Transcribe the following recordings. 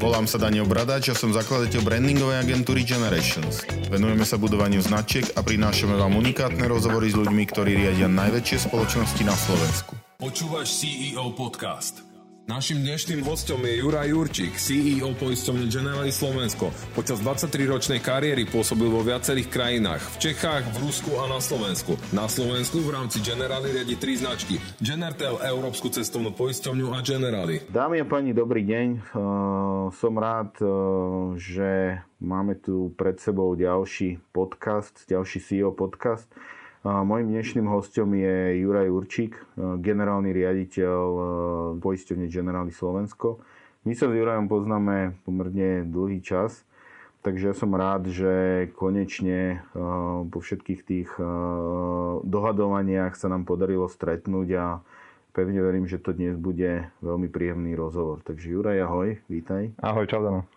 Volám sa Daniel Bradáč a som zakladateľ brandingovej agentúry Generations. Venujeme sa budovaniu značiek a prinášame vám unikátne rozhovory s ľuďmi, ktorí riadia najväčšie spoločnosti na Slovensku. Počúvaš CEO Podcast. Našim dnešným hostom je Juraj Jurčík, CEO poisťovne Generali Slovensko. Počas 23-ročnej kariéry pôsobil vo viacerých krajinách, v Čechách, v Rusku a na Slovensku. Na Slovensku v rámci Generali riadi tri značky. Genertel, Európsku cestovnú poisťovňu a Generali. Dámy a páni, dobrý deň. Uh, som rád, uh, že máme tu pred sebou ďalší podcast, ďalší CEO podcast. Mojím dnešným hostom je Juraj Určík, generálny riaditeľ poisťovne Generály Slovensko. My sa s Jurajom poznáme pomerne dlhý čas, takže ja som rád, že konečne po všetkých tých dohadovaniach sa nám podarilo stretnúť a pevne verím, že to dnes bude veľmi príjemný rozhovor. Takže Juraj, ahoj, vítaj. Ahoj, čau Dano.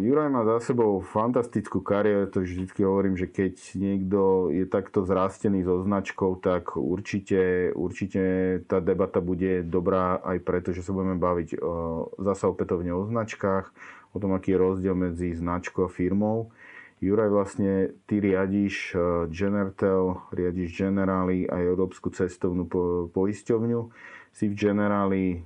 Juraj má za sebou fantastickú kariéru, to vždy hovorím, že keď niekto je takto zrastený so značkou, tak určite, určite tá debata bude dobrá aj preto, že sa budeme baviť zasa opätovne o značkách, o tom, aký je rozdiel medzi značkou a firmou. Juraj, vlastne ty riadiš e, Genertel, riadiš Generály a Európsku cestovnú poisťovňu. Si v Generáli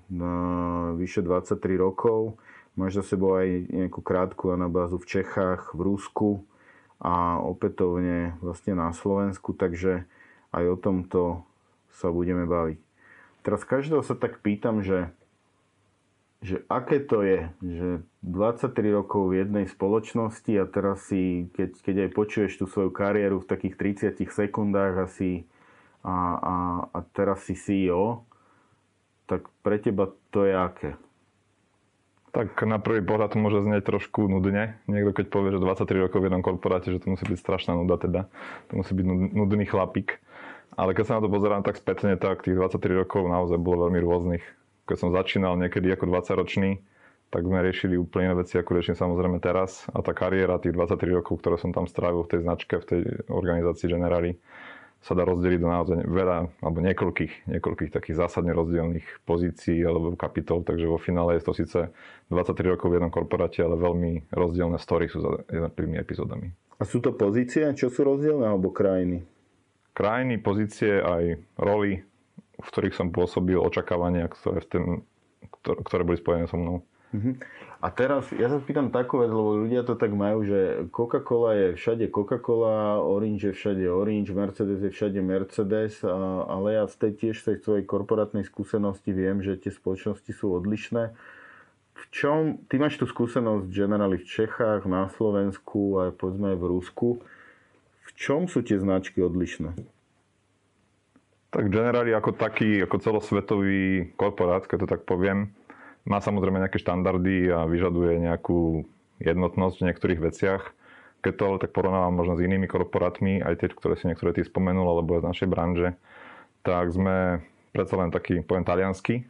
vyše 23 rokov Máš za sebou aj nejakú krátku anabázu v Čechách, v Rusku a opätovne vlastne na Slovensku, takže aj o tomto sa budeme baviť. Teraz každého sa tak pýtam, že, že aké to je, že 23 rokov v jednej spoločnosti a teraz si, keď, keď aj počuješ tú svoju kariéru v takých 30 sekundách asi a, a, a teraz si CEO, tak pre teba to je aké? Tak na prvý pohľad to môže znieť trošku nudne. Niekto keď povie, že 23 rokov v jednom korporáte, že to musí byť strašná nuda teda. To musí byť nudný chlapík. Ale keď sa na to pozerám tak spätne, tak tých 23 rokov naozaj bolo veľmi rôznych. Keď som začínal niekedy ako 20-ročný, tak sme riešili úplne iné veci, ako riešim samozrejme teraz. A tá kariéra tých 23 rokov, ktoré som tam strávil v tej značke, v tej organizácii Generali, sa dá rozdeliť do naozaj veľa, alebo niekoľkých, niekoľkých takých zásadne rozdielných pozícií alebo kapitol, takže vo finále je to síce 23 rokov v jednom korporáte, ale veľmi rozdielne story sú za jednotlivými epizódami. A sú to pozície? Čo sú rozdielne alebo krajiny? Krajiny, pozície aj roli, v ktorých som pôsobil, očakávania, ktoré, v ten, ktoré boli spojené so mnou. Uh-huh. A teraz, ja sa pýtam takú vec, lebo ľudia to tak majú, že Coca-Cola je všade Coca-Cola, Orange je všade Orange, Mercedes je všade Mercedes, ale ja z tej tiež z tej svojej korporátnej skúsenosti viem, že tie spoločnosti sú odlišné. V čom, ty máš tú skúsenosť generáli v Čechách, na Slovensku a povedzme aj v Rusku. V čom sú tie značky odlišné? Tak generáli ako taký, ako celosvetový korporát, keď to tak poviem, má samozrejme nejaké štandardy a vyžaduje nejakú jednotnosť v niektorých veciach. Keď to ale tak porovnávam možno s inými korporátmi, aj tie, ktoré si niektoré ty spomenul, alebo z našej branže, tak sme predsa len taký, poviem, taliansky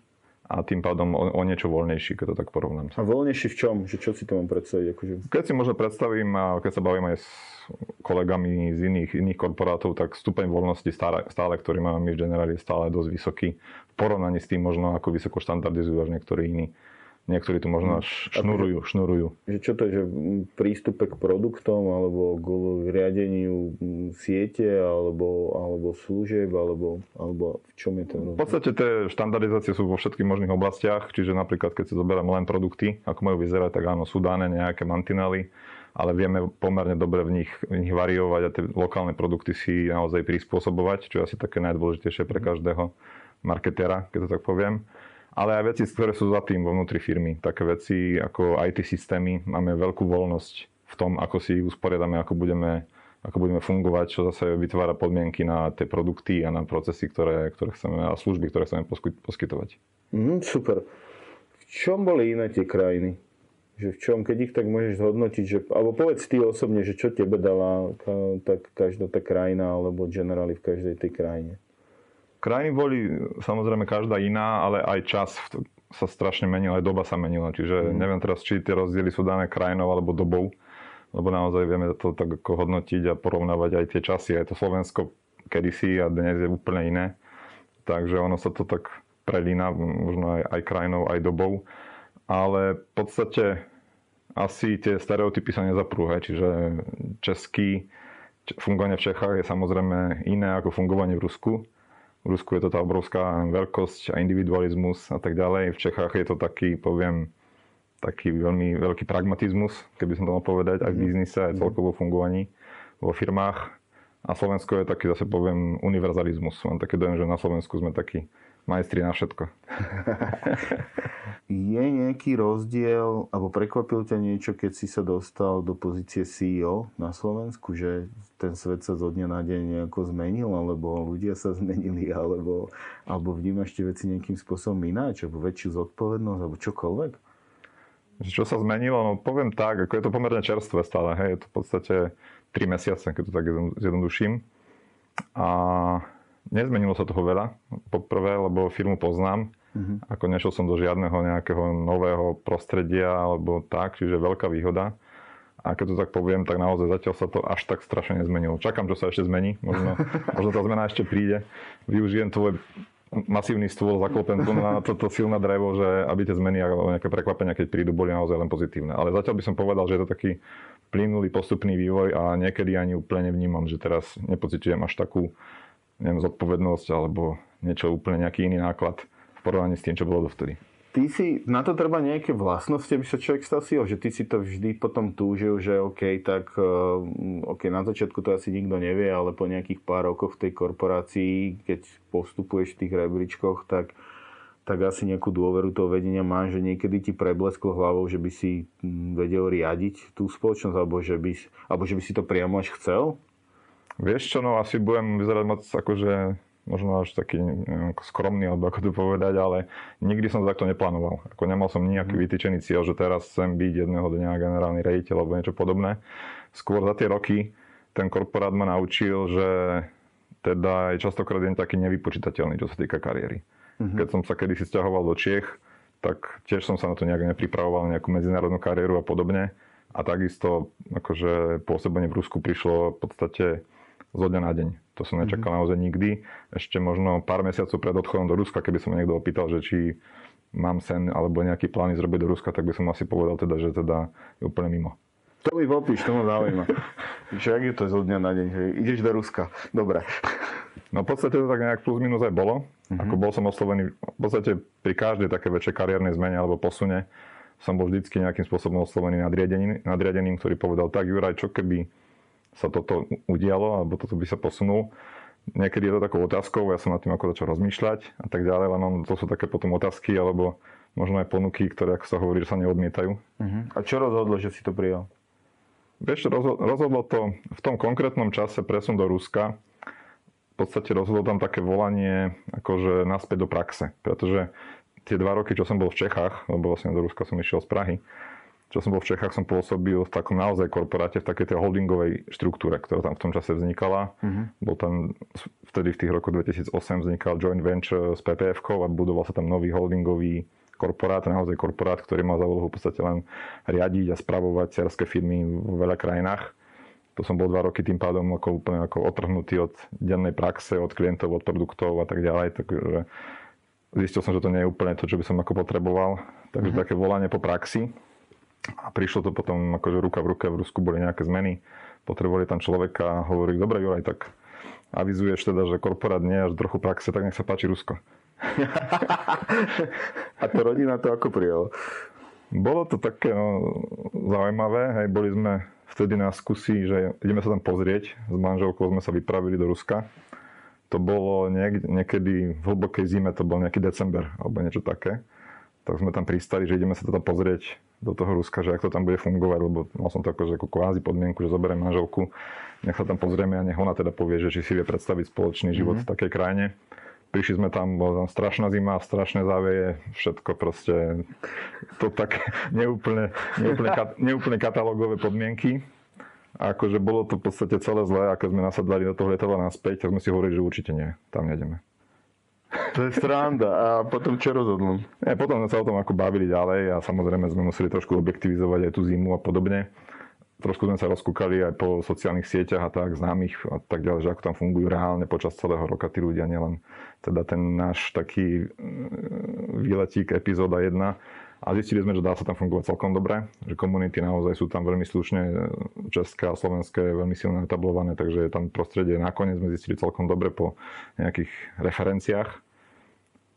a tým pádom o, o niečo voľnejší, keď to tak porovnám. A voľnejší v čom? Že čo si to mám predstaviť? Akože... Keď si možno predstavím, keď sa bavím aj s kolegami z iných, iných korporátov, tak stupeň voľnosti stále, stále ktorý máme my v Generali, je stále dosť vysoký. V porovnaní s tým možno, ako vysoko štandardizujú až niektorí iní. Niektorí tu možno až šnurujú, šnurujú. Že čo to je, že prístupe k produktom, alebo k riadeniu siete, alebo, alebo služieb, alebo, alebo v čom je rozdiel? V podstate tie štandardizácie sú vo všetkých možných oblastiach, čiže napríklad keď si zoberám len produkty, ako majú vyzerať, tak áno, sú dané nejaké mantinely, ale vieme pomerne dobre v nich, v nich variovať a tie lokálne produkty si naozaj prispôsobovať, čo je asi také najdôležitejšie pre každého marketera, keď to tak poviem ale aj veci, ktoré sú za tým vo vnútri firmy. Také veci ako IT systémy, máme veľkú voľnosť v tom, ako si ich usporiadame, ako budeme, ako budeme fungovať, čo zase vytvára podmienky na tie produkty a na procesy, ktoré, ktoré chceme, a služby, ktoré chceme poskytovať. Mm, super. V čom boli iné tie krajiny? Že v čom, keď ich tak môžeš zhodnotiť, že, alebo povedz ty osobne, že čo tebe dala tak každá tá krajina, alebo generály v každej tej krajine? Krajiny boli samozrejme každá iná, ale aj čas sa strašne menil, aj doba sa menila. Čiže mm. neviem teraz, či tie rozdiely sú dané krajinou alebo dobou, lebo naozaj vieme to tak ako hodnotiť a porovnávať aj tie časy. Aj to Slovensko kedysi a dnes je úplne iné. Takže ono sa to tak prelína, možno aj, aj krajinou, aj dobou. Ale v podstate asi tie stereotypy sa nezaprú, hej, čiže český fungovanie v Čechách je samozrejme iné ako fungovanie v Rusku. V Rusku je to tá obrovská veľkosť a individualizmus a tak ďalej. V Čechách je to taký, poviem, taký veľmi veľký pragmatizmus, keby som to mal povedať, aj v mhm. biznise, aj celkovo fungovaní vo firmách. A Slovensko je taký, zase poviem, univerzalizmus. Mám také dojem, že na Slovensku sme takí majstri na všetko. je nejaký rozdiel, alebo prekvapil ťa niečo, keď si sa dostal do pozície CEO na Slovensku, že ten svet sa zo dňa na deň nejako zmenil, alebo ľudia sa zmenili, alebo, alebo vnímaš tie veci nejakým spôsobom ináč, alebo väčšiu zodpovednosť, alebo čokoľvek? Čo sa zmenilo? No poviem tak, ako je to pomerne čerstvé stále, hej, je to v podstate 3 mesiace, keď to tak zjednoduším. A Nezmenilo sa toho veľa, poprvé, lebo firmu poznám. Uh-huh. Ako nešiel som do žiadneho nejakého nového prostredia alebo tak, čiže veľká výhoda. A keď to tak poviem, tak naozaj zatiaľ sa to až tak strašne nezmenilo. Čakám, čo sa ešte zmení. Možno, možno tá zmena ešte príde. Využijem tvoj masívny stôl, zaklopem tu na toto silné drevo, že aby tie zmeny alebo nejaké prekvapenia, keď prídu, boli naozaj len pozitívne. Ale zatiaľ by som povedal, že je to taký plynulý postupný vývoj a niekedy ani úplne vnímam, že teraz nepocitujem až takú neviem, zodpovednosť alebo niečo úplne nejaký iný náklad v porovnaní s tým, čo bolo dovtedy. Ty si, na to treba nejaké vlastnosti, aby sa človek stal si že ty si to vždy potom túžil, že OK, tak uh, OK, na začiatku to asi nikto nevie, ale po nejakých pár rokoch v tej korporácii, keď postupuješ v tých rebríčkoch, tak, tak asi nejakú dôveru toho vedenia máš, že niekedy ti preblesklo hlavou, že by si mm, vedel riadiť tú spoločnosť, alebo že by, alebo že by si to priamo až chcel? Vieš čo, no asi budem vyzerať moc akože možno až taký neviem, skromný, alebo ako to povedať, ale nikdy som to takto neplánoval. Ako nemal som nejaký mhm. vytýčený cieľ, že teraz chcem byť jedného dňa generálny rediteľ alebo niečo podobné. Skôr za tie roky ten korporát ma naučil, že teda je častokrát jen taký nevypočítateľný, čo sa týka kariéry. Mm-hmm. Keď som sa kedysi stiahoval do Čiech, tak tiež som sa na to nejak nepripravoval, nejakú medzinárodnú kariéru a podobne. A takisto akože pôsobenie v Rusku prišlo v podstate zo dňa na deň. To som nečakal mm-hmm. naozaj nikdy. Ešte možno pár mesiacov pred odchodom do Ruska, keby som niekto opýtal, že či mám sen alebo nejaký plány zrobiť do Ruska, tak by som asi povedal teda, že teda je úplne mimo. To mi popíš, to ma zaujíma. Že ak je to zo dňa na deň, že ideš do Ruska. Dobre. No v podstate to tak nejak plus minus aj bolo. Mm-hmm. Ako bol som oslovený v podstate pri každej také väčšej kariérnej zmene alebo posune som bol vždycky nejakým spôsobom oslovený nadriadeným, nadriadeným ktorý povedal, tak Juraj, čo keby sa toto udialo, alebo toto by sa posunul. Niekedy je to takou otázkou, ja som nad tým ako začal rozmýšľať a tak ďalej, len to sú také potom otázky, alebo možno aj ponuky, ktoré, ako sa hovorí, že sa neodmietajú. Uh-huh. A čo rozhodlo, že si to prijal? Vieš, rozhodlo to v tom konkrétnom čase presun do Ruska. V podstate rozhodlo tam také volanie akože naspäť do praxe. Pretože tie dva roky, čo som bol v Čechách, lebo vlastne do Ruska som išiel z Prahy, čo som bol v Čechách, som pôsobil v takom naozaj korporáte, v takej tej holdingovej štruktúre, ktorá tam v tom čase vznikala. Uh-huh. Bol tam vtedy v tých rokoch 2008 vznikal joint venture s ppf a budoval sa tam nový holdingový korporát, naozaj korporát, ktorý mal za úlohu v podstate len riadiť a spravovať cerské firmy v veľa krajinách. To som bol dva roky tým pádom ako úplne ako otrhnutý od dennej praxe, od klientov, od produktov a tak ďalej. Takže zistil som, že to nie je úplne to, čo by som ako potreboval. Takže uh-huh. také volanie po praxi a prišlo to potom akože ruka v ruke, v Rusku boli nejaké zmeny, potrebovali tam človeka a hovorili, dobre Juraj, tak avizuješ teda, že korporát nie až trochu praxe, tak nech sa páči Rusko. a to rodina to ako prijala? Bolo to také no, zaujímavé, hej, boli sme vtedy na skúsi, že ideme sa tam pozrieť, s manželkou sme sa vypravili do Ruska. To bolo niek- niekedy v hlbokej zime, to bol nejaký december alebo niečo také. Tak sme tam pristali, že ideme sa tam pozrieť do toho Ruska, že ako to tam bude fungovať, lebo mal som to ako, že ako kvázi podmienku, že zoberiem manželku, nech sa tam pozrieme a nech ona teda povie, že či si vie predstaviť spoločný život mm-hmm. v takej krajine. Prišli sme tam, bola tam strašná zima, strašné záveje, všetko proste, to tak neúplne, neúplne, neúplne katalógové podmienky. A akože bolo to v podstate celé zlé a keď sme nasadali do toho letadla naspäť, tak sme si hovorili, že určite nie, tam nejdeme. To je stranda. A potom čo rozhodnú? Ja, potom sme sa o tom ako bavili ďalej a samozrejme sme museli trošku objektivizovať aj tú zimu a podobne. Trošku sme sa rozkúkali aj po sociálnych sieťach a tak, známych a tak ďalej, že ako tam fungujú reálne počas celého roka tí ľudia, nielen teda ten náš taký mm, výletík epizóda 1. A zistili sme, že dá sa tam fungovať celkom dobre, že komunity naozaj sú tam veľmi slušne, české a slovenské, veľmi silne etablované, takže je tam prostredie nakoniec sme zistili celkom dobre po nejakých referenciách.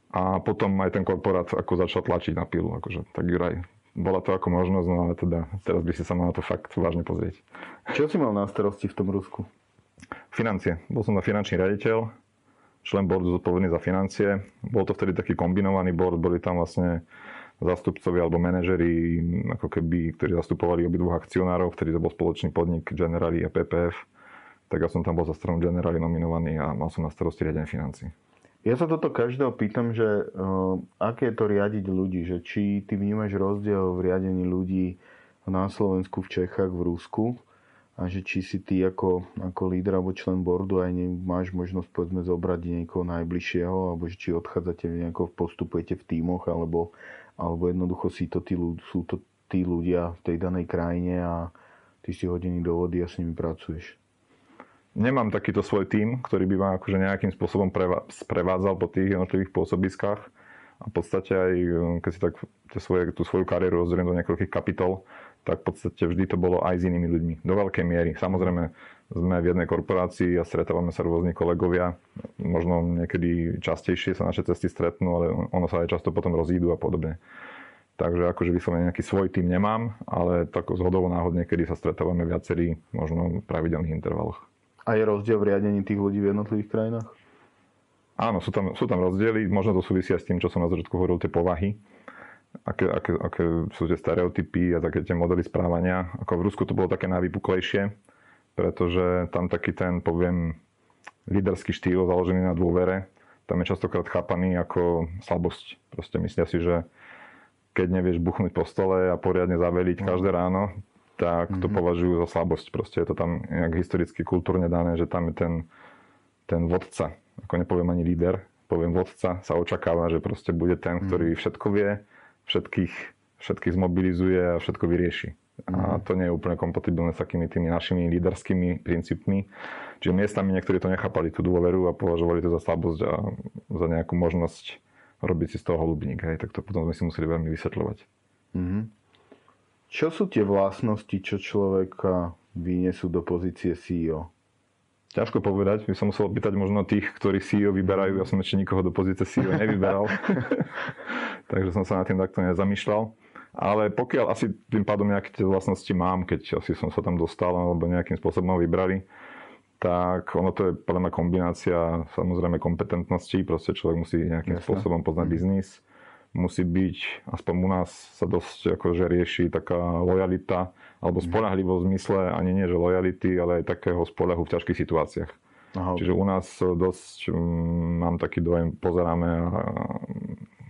A potom aj ten korporát ako začal tlačiť na pilu, akože tak Juraj, bola to ako možnosť, no ale teda teraz by si sa mal na to fakt vážne pozrieť. Čo si mal na starosti v tom Rusku? Financie. Bol som na finančný raditeľ, člen boardu zodpovedný za financie. Bol to vtedy taký kombinovaný board, boli tam vlastne zastupcovia alebo manažeri, ako keby, ktorí zastupovali obidvoch akcionárov, vtedy to bol spoločný podnik Generali a PPF. Tak ja som tam bol za stranu Generali nominovaný a mal som na starosti riadenie financí. Ja sa toto každého pýtam, že uh, aké je to riadiť ľudí, že či ty vnímaš rozdiel v riadení ľudí na Slovensku, v Čechách, v Rusku a že či si ty ako, ako líder alebo člen boardu aj ne, máš možnosť povedzme zobrať niekoho najbližšieho alebo že či odchádzate nejako, postupujete v tímoch alebo, alebo jednoducho si to tí, sú to tí ľudia v tej danej krajine a ty si hodení do vody a s nimi pracuješ nemám takýto svoj tím, ktorý by ma akože nejakým spôsobom sprevádzal po tých jednotlivých pôsobiskách. A v podstate aj, um, keď si tak svoje, tú svoju kariéru rozdelím do niekoľkých kapitol, tak v podstate vždy to bolo aj s inými ľuďmi. Do veľkej miery. Samozrejme, sme v jednej korporácii a stretávame sa rôzni kolegovia. Možno niekedy častejšie sa naše cesty stretnú, ale ono sa aj často potom rozídu a podobne. Takže akože vyslovene nejaký svoj tým nemám, ale tak zhodovo náhodne, kedy sa stretávame viacerí, možno v pravidelných intervaloch. A je rozdiel v riadení tých ľudí v jednotlivých krajinách? Áno, sú tam, sú tam rozdiely. Možno to súvisia s tým, čo som na začiatku hovoril, tie povahy. Aké, aké, aké sú tie stereotypy a také tie modely správania. Ako v Rusku to bolo také najvypuklejšie, pretože tam taký ten, poviem, líderský štýl založený na dôvere, tam je častokrát chápaný ako slabosť. Proste myslia si, že keď nevieš buchnúť po stole a poriadne zaveliť každé ráno, tak to mm-hmm. považujú za slabosť. Proste je to tam nejak historicky, kultúrne dané, že tam je ten, ten vodca, ako nepoviem ani líder, poviem vodca, sa očakáva, že proste bude ten, mhm. ktorý všetko vie, všetkých, všetkých zmobilizuje a všetko vyrieši. A mhm. to nie je úplne kompatibilné s takými tými našimi líderskými princípmi. Čiže miestami niektorí to nechápali, tú dôveru a považovali to za slabosť a za nejakú možnosť robiť si z toho holubník. Hej. Tak to potom sme si museli veľmi vysvetľovať. Mm-hmm. Čo sú tie vlastnosti, čo človeka vyniesú do pozície CEO? Ťažko povedať, by som musel pýtať možno tých, ktorí CEO vyberajú. Ja som ešte nikoho do pozície CEO nevyberal, takže som sa na tým takto nezamýšľal. Ale pokiaľ asi tým pádom nejaké tie vlastnosti mám, keď asi som sa tam dostal alebo nejakým spôsobom vybrali, tak ono to je podľa mňa kombinácia samozrejme kompetentností, proste človek musí nejakým Jasne. spôsobom poznať mm. biznis, musí byť, aspoň u nás sa dosť akože rieši taká lojalita alebo mhm. spolahlivosť v zmysle ani nie, že lojality, ale aj takého spolahu v ťažkých situáciách. Aha, Čiže u nás dosť um, mám taký dojem, pozeráme a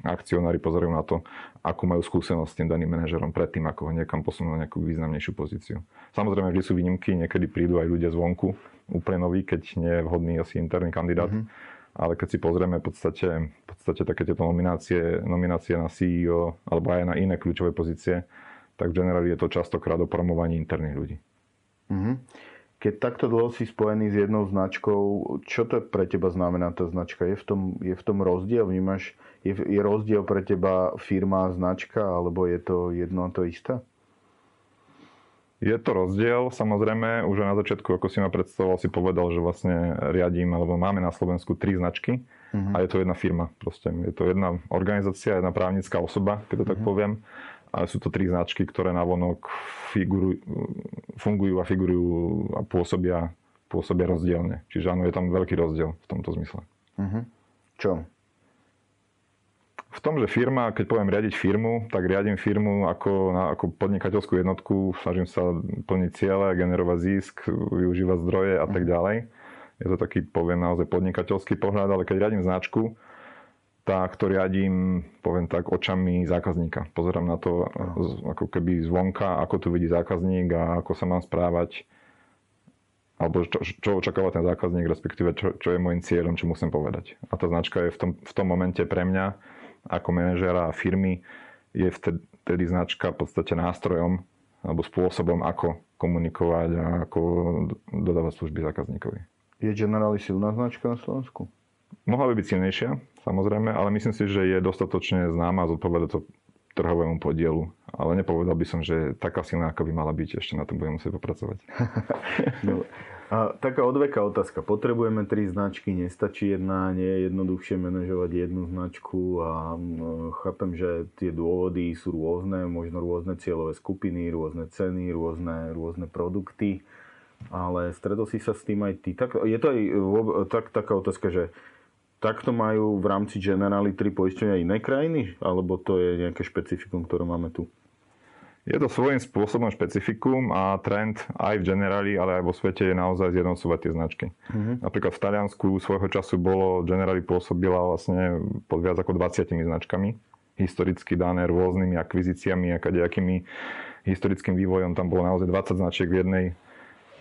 akcionári pozerajú na to, akú majú skúsenosť s tým daným manažerom predtým, ako ho niekam posunú na nejakú významnejšiu pozíciu. Samozrejme, vždy sú výnimky, niekedy prídu aj ľudia zvonku, úplne noví, keď nie je vhodný asi interný kandidát. Mm-hmm ale keď si pozrieme v podstate, v podstate také tieto nominácie, nominácie na CEO alebo aj na iné kľúčové pozície, tak v generáli je to častokrát o promovaní interných ľudí. Mm-hmm. Keď takto dlho si spojený s jednou značkou, čo to pre teba znamená tá značka? Je v tom, je v tom rozdiel? Vnímaš, je, je rozdiel pre teba firma, značka, alebo je to jedno a to isté? Je to rozdiel, samozrejme, už na začiatku, ako si ma predstavoval, si povedal, že vlastne riadím, alebo máme na Slovensku tri značky uh-huh. a je to jedna firma. Proste je to jedna organizácia, jedna právnická osoba, keď to uh-huh. tak mhm. poviem. Ale sú to tri značky, ktoré navonok figurujú, fungujú a figurujú a pôsobia, pôsobia rozdielne. Čiže áno, je tam veľký rozdiel v tomto zmysle. Uh-huh. Čo? V tom, že firma, keď poviem riadiť firmu, tak riadím firmu ako, na, ako podnikateľskú jednotku, snažím sa plniť ciele, generovať zisk, využívať zdroje a tak mhm. ďalej. Je to taký, poviem naozaj podnikateľský pohľad, ale keď riadím značku, tak to riadím, poviem tak, očami zákazníka. Pozerám na to ako keby zvonka, ako tu vidí zákazník a ako sa mám správať alebo čo, čo očakáva ten zákazník, respektíve čo, čo je môjim cieľom, čo musím povedať. A tá značka je v tom, v tom momente pre mňa ako manažera firmy je vtedy, značka v podstate nástrojom alebo spôsobom, ako komunikovať a ako dodávať služby zákazníkovi. Je Generali silná značka na Slovensku? Mohla by byť silnejšia, samozrejme, ale myslím si, že je dostatočne známa a zodpoveda to trhovému podielu. Ale nepovedal by som, že taká silná, ako by mala byť, ešte na tom budem musieť popracovať. A taká odveká otázka. Potrebujeme tri značky, nestačí jedna, nie je jednoduchšie manažovať jednu značku a chápem, že tie dôvody sú rôzne, možno rôzne cieľové skupiny, rôzne ceny, rôzne, rôzne produkty, ale stredol si sa s tým aj ty. Tak, je to aj tak, taká otázka, že takto majú v rámci Generali tri poistenia iné krajiny, alebo to je nejaké špecifikum, ktoré máme tu? Je to svojím spôsobom špecifikum a trend aj v Generali, ale aj vo svete je naozaj zjednocovať tie značky. Uh-huh. Napríklad v Taliansku svojho času bolo Generali pôsobila vlastne pod viac ako 20 značkami, historicky dané rôznymi akvizíciami a kadejakými historickým vývojom. Tam bolo naozaj 20 značiek v jednej,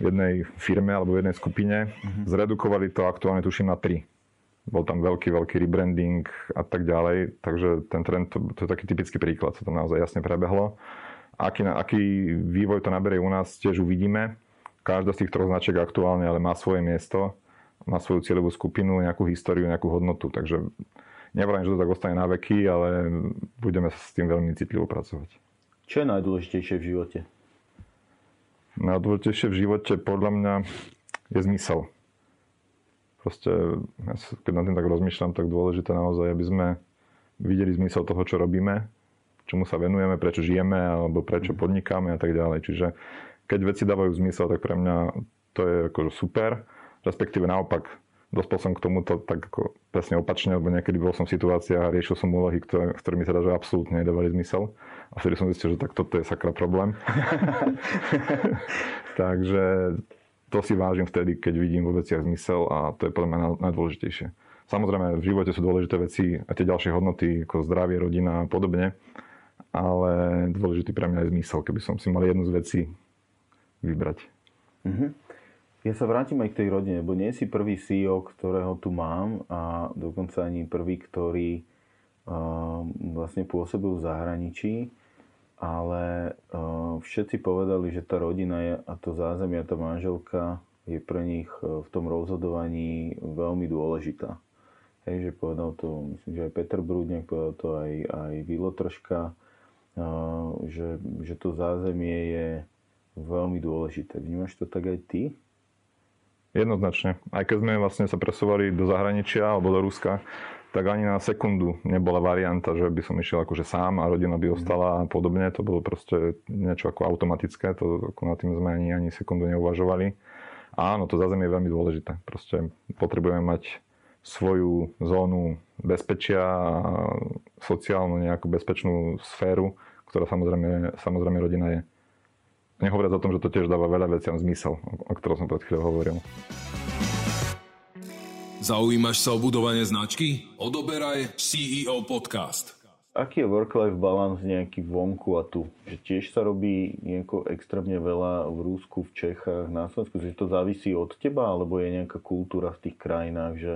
v jednej firme alebo v jednej skupine. Uh-huh. Zredukovali to aktuálne tuším na 3 bol tam veľký, veľký rebranding a tak ďalej, takže ten trend, to, to je taký typický príklad, sa tam naozaj jasne prebehlo. Aký, aký vývoj to naberie u nás, tiež uvidíme. Každá z tých troch značiek aktuálne ale má svoje miesto, má svoju cieľovú skupinu, nejakú históriu, nejakú hodnotu. Takže nevrajím, že to tak ostane na veky, ale budeme s tým veľmi citlivo pracovať. Čo je najdôležitejšie v živote? Najdôležitejšie v živote podľa mňa je zmysel. Proste, keď nad tým tak rozmýšľam, tak dôležité naozaj, aby sme videli zmysel toho, čo robíme, čomu sa venujeme, prečo žijeme alebo prečo mhm. podnikáme a tak ďalej. Čiže keď veci dávajú zmysel, tak pre mňa to je akože super. Respektíve naopak, dospel som k tomuto tak ako presne opačne, lebo niekedy bol som v situáciách a riešil som úlohy, ktoré, ktoré mi teda že absolútne nedávali zmysel. A vtedy som zistil, že tak toto je sakra problém. Takže to si vážim vtedy, keď vidím vo veciach zmysel a to je podľa mňa najdôležitejšie. Samozrejme, v živote sú dôležité veci a tie ďalšie hodnoty, ako zdravie, rodina a podobne ale dôležitý pre mňa je zmysel, keby som si mal jednu z vecí vybrať. Mm-hmm. Ja sa vrátim aj k tej rodine, lebo nie si prvý CEO, ktorého tu mám a dokonca ani prvý, ktorý uh, vlastne pôsobil v zahraničí, ale uh, všetci povedali, že tá rodina je, a to zázemie, tá manželka je pre nich v tom rozhodovaní veľmi dôležitá. Hej, že povedal to, myslím, že aj Peter Brúdňák, povedal to aj, aj Vilo Troška, že, že to zázemie je veľmi dôležité. Vnímaš to tak aj ty? Jednoznačne. Aj keď sme vlastne sa presúvali do zahraničia alebo do Ruska, tak ani na sekundu nebola varianta, že by som išiel akože sám a rodina by ostala a podobne. To bolo proste niečo ako automatické, to ako na tým sme ani, ani sekundu neuvažovali. Áno, to zázemie je veľmi dôležité. Proste potrebujeme mať svoju zónu bezpečia a sociálnu nejakú bezpečnú sféru, ktorá samozrejme, samozrejme rodina je. Nehovoriac o tom, že to tiež dáva veľa veciam zmysel, o ktorom som pred chvíľou hovoril. Zaujímaš sa o budovanie značky? Odoberaj CEO Podcast. Aký je work-life balance nejaký vonku a tu? Že tiež sa robí nejako extrémne veľa v Rúsku, v Čechách, na Slovensku? Že to závisí od teba? Alebo je nejaká kultúra v tých krajinách, že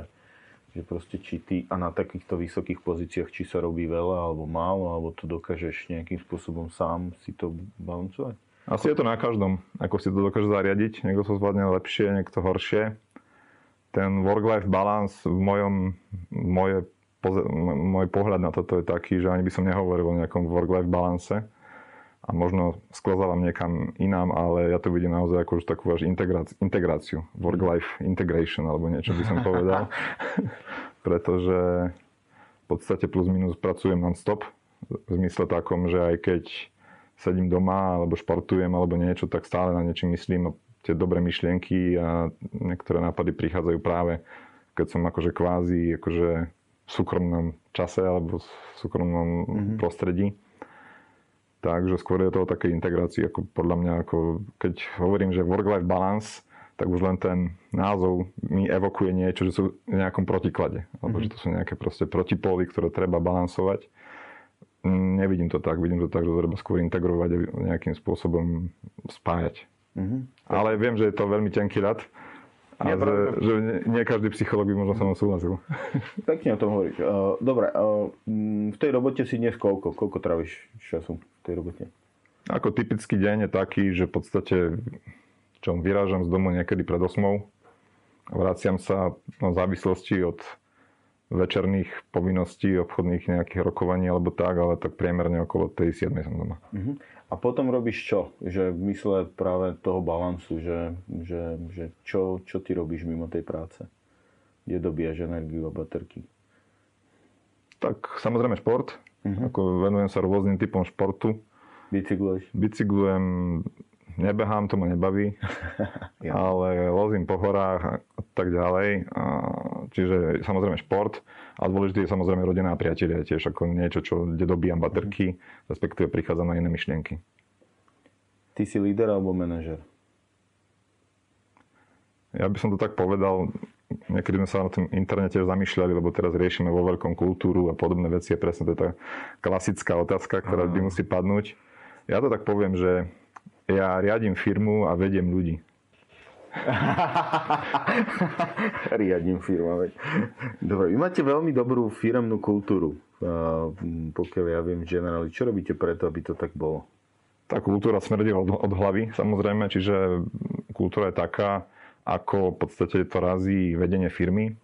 že proste či ty a na takýchto vysokých pozíciách, či sa robí veľa alebo málo, alebo to dokážeš nejakým spôsobom sám si to balancovať? Asi je to na každom, ako si to dokáže zariadiť. Niekto to zvládne lepšie, niekto horšie. Ten work-life balance v mojom, moje, môj pohľad na toto je taký, že ani by som nehovoril o nejakom work-life balance a možno sklazávam niekam inám, ale ja to vidím naozaj ako už takú až integráciu, work-life integration alebo niečo by som povedal. Pretože v podstate plus minus pracujem non-stop v zmysle takom, že aj keď sedím doma alebo športujem alebo niečo, tak stále na niečo myslím a tie dobré myšlienky a niektoré nápady prichádzajú práve keď som akože kvázi akože v súkromnom čase alebo v súkromnom mm-hmm. prostredí Takže skôr je to o takej integrácii, ako podľa mňa, ako keď hovorím, že work-life balance, tak už len ten názov mi evokuje niečo, že sú v nejakom protiklade. Alebo mm-hmm. že to sú nejaké proste protipóly, ktoré treba balansovať. Nevidím to tak. Vidím to tak, že treba skôr integrovať a nejakým spôsobom spájať. Mm-hmm. Ale viem, že je to veľmi tenký rad a že, že nie každý psycholog by možno sa mnou súhlasil. Pekne o tom hovoríš. Dobre, v tej robote si dnes koľko? Koľko tráviš času tej robote? Ako typický deň je taký, že v podstate čo vyrážam z domu niekedy pred 8. Vraciam sa no, v závislosti od večerných povinností, obchodných nejakých rokovaní alebo tak, ale tak priemerne okolo tej 7 som doma. Uh-huh. A potom robíš čo? Že v mysle práve toho balansu, že, že, že čo, čo ty robíš mimo tej práce? Kde dobíjaš energiu a baterky? Tak samozrejme šport. Uh-huh. Ako venujem sa rôznym typom športu. Bicykluješ? Bicyklujem, nebehám, to ma nebaví, ja. ale lozím po horách a tak ďalej. Čiže samozrejme šport a dôležité je samozrejme rodina a priatelia tiež ako niečo, čo, kde dobíjam baterky, respektíve prichádzam na iné myšlienky. Ty si líder alebo manažer? Ja by som to tak povedal, niekedy sme sa na tom internete zamýšľali, lebo teraz riešime vo veľkom kultúru a podobné veci. Je presne to je tá klasická otázka, ktorá by musí padnúť. Ja to tak poviem, že ja riadím firmu a vediem ľudí. riadím firmu. Dobre, vy máte veľmi dobrú firemnú kultúru. Pokiaľ ja viem, generáli, čo robíte preto, aby to tak bolo? Tá kultúra smrdí od, od hlavy, samozrejme, čiže kultúra je taká, ako v podstate to razí vedenie firmy,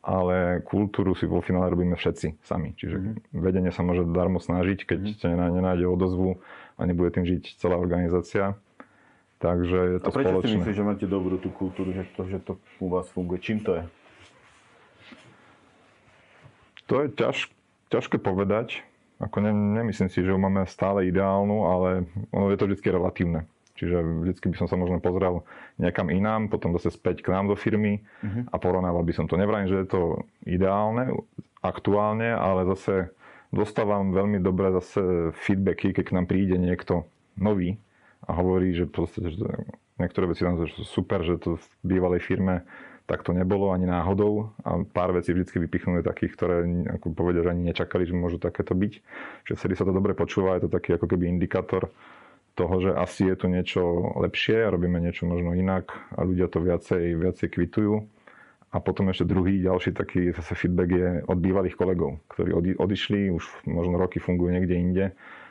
ale kultúru si vo finále robíme všetci sami. Čiže mm-hmm. vedenie sa môže darmo snažiť, keď mm-hmm. nenájde odozvu a nebude tým žiť celá organizácia. Takže je to A prečo spoločné. si myslíš, že máte dobrú tú kultúru, že to, že to u vás funguje? Čím to je? To je ťaž, ťažké povedať. Ako ne, nemyslím si, že ju máme stále ideálnu, ale ono je to vždy relatívne. Čiže vždycky by som sa možno pozrel niekam inám, potom zase späť k nám do firmy uh-huh. a porovnával by som to. Nevrajím, že je to ideálne aktuálne, ale zase dostávam veľmi dobré zase feedbacky, keď k nám príde niekto nový a hovorí, že proste, že niektoré veci nám sú super, že to v bývalej firme tak to nebolo ani náhodou a pár vecí vždy vypichnuli takých, ktoré ako povedia, že ani nečakali, že môžu takéto byť. Že vtedy sa to dobre počúva, je to taký ako keby indikátor toho, že asi je tu niečo lepšie, robíme niečo možno inak a ľudia to viacej, viacej kvitujú. A potom ešte druhý, ďalší taký zase feedback je od bývalých kolegov, ktorí odišli, už možno roky fungujú niekde inde.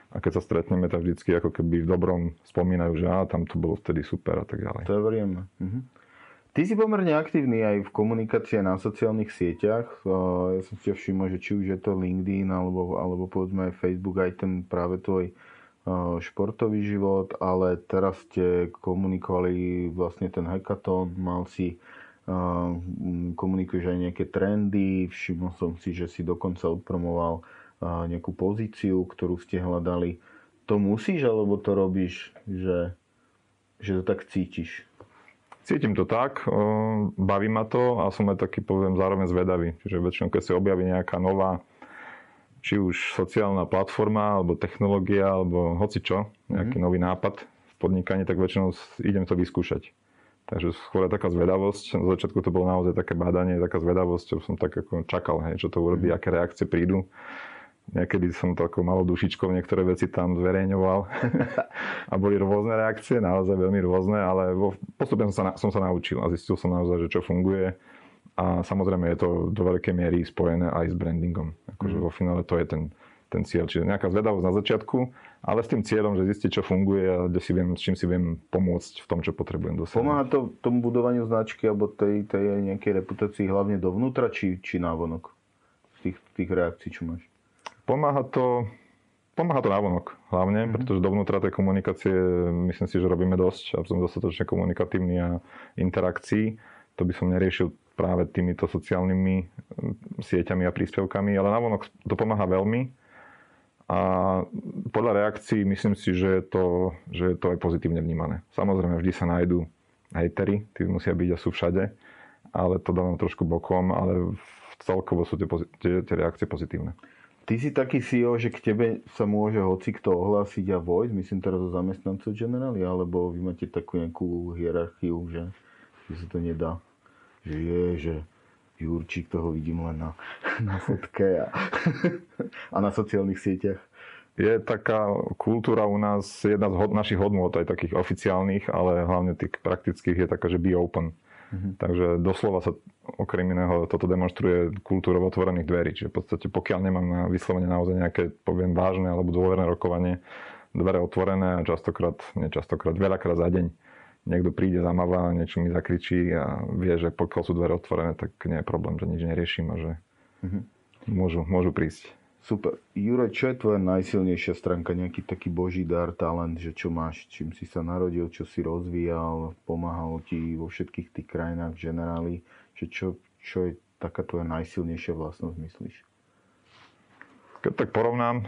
A keď sa stretneme, tak vždycky ako keby v dobrom spomínajú, že á, tam to bolo vtedy super a tak ďalej. To je príjemné. Mhm. Ty si pomerne aktívny aj v komunikácii na sociálnych sieťach. Ja som si všimol, že či už je to LinkedIn alebo, alebo povedzme aj Facebook, aj ten práve tvoj športový život, ale teraz ste komunikovali vlastne ten hackathon, mal si komunikuješ aj nejaké trendy, všimol som si, že si dokonca odpromoval nejakú pozíciu, ktorú ste hľadali. To musíš, alebo to robíš, že, že to tak cítiš? Cítim to tak, baví ma to a som aj taký, poviem, zároveň zvedavý. Čiže väčšinou, keď sa objaví nejaká nová, či už sociálna platforma, alebo technológia, alebo hoci čo, nejaký mm-hmm. nový nápad v podnikaní, tak väčšinou idem to vyskúšať. Takže skôr taká zvedavosť. Na začiatku to bolo naozaj také bádanie, taká zvedavosť, čo som tak ako čakal, hej, čo to urobí, mm. aké reakcie prídu. Niekedy som to ako malo dušičkou niektoré veci tam zverejňoval a boli rôzne reakcie, naozaj veľmi rôzne, ale postupne som sa, som sa naučil a zistil som naozaj, že čo funguje. A samozrejme je to do veľkej miery spojené aj s brandingom. Akože mm. vo finále to je ten, ten cieľ. Čiže nejaká zvedavosť na začiatku, ale s tým cieľom, že zistiť, čo funguje a kde si viem, s čím si viem pomôcť v tom, čo potrebujem dosiahnuť. Pomáha to tomu budovaniu značky alebo tej, tej nejakej reputácii hlavne dovnútra, či, či návonok? Z tých, tých reakcií, čo máš? Pomáha to, pomáha to návonok hlavne, mm-hmm. pretože dovnútra tej komunikácie myslím si, že robíme dosť a som dostatočne komunikatívny a interakcií. To by som neriešil práve týmito sociálnymi sieťami a príspevkami, ale návonok to pomáha veľmi a podľa reakcií myslím si, že je to, že je to aj pozitívne vnímané. Samozrejme, vždy sa nájdú hejtery, tí musia byť a sú všade, ale to dávam trošku bokom, ale celkovo sú tie, tie, tie reakcie pozitívne. Ty si taký CEO, že k tebe sa môže hoci kto ohlásiť a vojsť, myslím teraz o zamestnancov generáli, alebo vy máte takú nejakú hierarchiu, že, že sa to nedá. Že je, že Jurčík, toho vidím len na, na fotke a, a na sociálnych sieťach. Je taká kultúra u nás, jedna z hod, našich hodnôt, aj takých oficiálnych, ale hlavne tých praktických je taká, že be open. Mm-hmm. Takže doslova sa okrem iného toto demonstruje kultúrou otvorených dverí. Čiže v podstate pokiaľ nemám na vyslovene naozaj nejaké, poviem, vážne alebo dôverné rokovanie, dvere otvorené a častokrát, nie častokrát, veľakrát za deň niekto príde, zamáva, niečo mi zakričí a vie, že pokiaľ sú dvere otvorené, tak nie je problém, že nič neriešim a že uh-huh. môžu, môžu prísť. Super. Jure, čo je tvoja najsilnejšia stránka? Nejaký taký boží dar, talent, že čo máš, čím si sa narodil, čo si rozvíjal, pomáhal ti vo všetkých tých krajinách generáli, že čo, čo je taká tvoja najsilnejšia vlastnosť, myslíš? Keď tak porovnám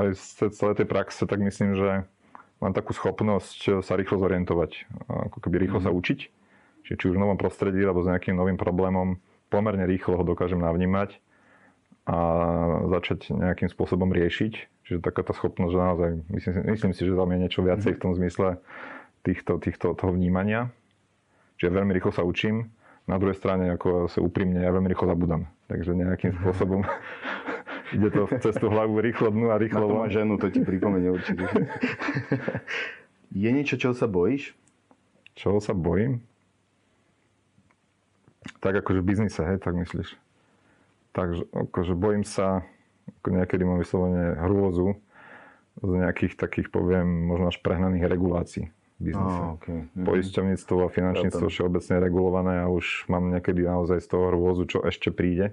aj z celej tej praxe, tak myslím, že mám takú schopnosť sa rýchlo zorientovať, ako keby rýchlo mm. sa mhm. učiť. Čiže či už v novom prostredí, alebo s nejakým novým problémom, pomerne rýchlo ho dokážem navnímať a začať nejakým spôsobom riešiť. Čiže taká tá schopnosť, že naozaj, myslím, myslím si, že tam je niečo viacej v tom zmysle týchto, týchto, toho vnímania. Čiže veľmi rýchlo sa učím. Na druhej strane, ako sa úprimne, ja veľmi rýchlo zabudám. Takže nejakým spôsobom ide to cez tú hlavu rýchlo dnu a rýchlo von. ženu, to ti pripomenie určite. je niečo, čoho sa bojíš? Čoho sa bojím? Tak akože v biznise, hej, tak myslíš? Takže akože bojím sa, ako niekedy mám vyslovene hrôzu z nejakých takých, poviem, možno až prehnaných regulácií biznise. Oh, okay. mm-hmm. Poisťovníctvo a finančníctvo všeobecne regulované a už mám niekedy naozaj z toho hrôzu, čo ešte príde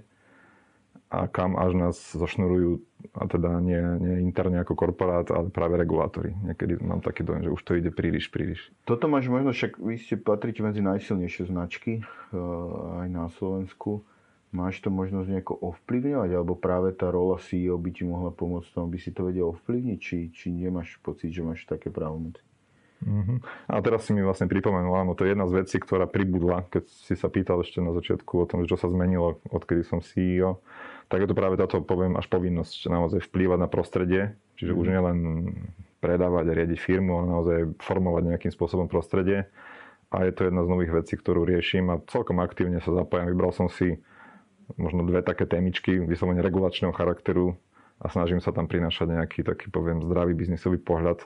a kam až nás zošnurujú, a teda nie, nie interne ako korporát, ale práve regulátory. Niekedy mám taký dojem, že už to ide príliš, príliš. Toto máš možno, však vy ste patríte medzi najsilnejšie značky uh, aj na Slovensku. Máš to možnosť nejako ovplyvňovať? Alebo práve tá rola CEO by ti mohla pomôcť tomu, by si to vedel ovplyvniť? Či, či nemáš pocit, že máš také právomoci? Mm-hmm. A teraz si mi vlastne pripomenul, áno, to je jedna z vecí, ktorá pribudla, keď si sa pýtal ešte na začiatku o tom, čo sa zmenilo, odkedy som CEO, tak je to práve táto, poviem, až povinnosť naozaj vplývať na prostredie, čiže už mhm. nielen predávať a riadiť firmu, ale naozaj formovať nejakým spôsobom prostredie. A je to jedna z nových vecí, ktorú riešim a celkom aktívne sa zapájam. Vybral som si možno dve také témičky vyslovene regulačného charakteru a snažím sa tam prinášať nejaký taký, poviem, zdravý biznisový pohľad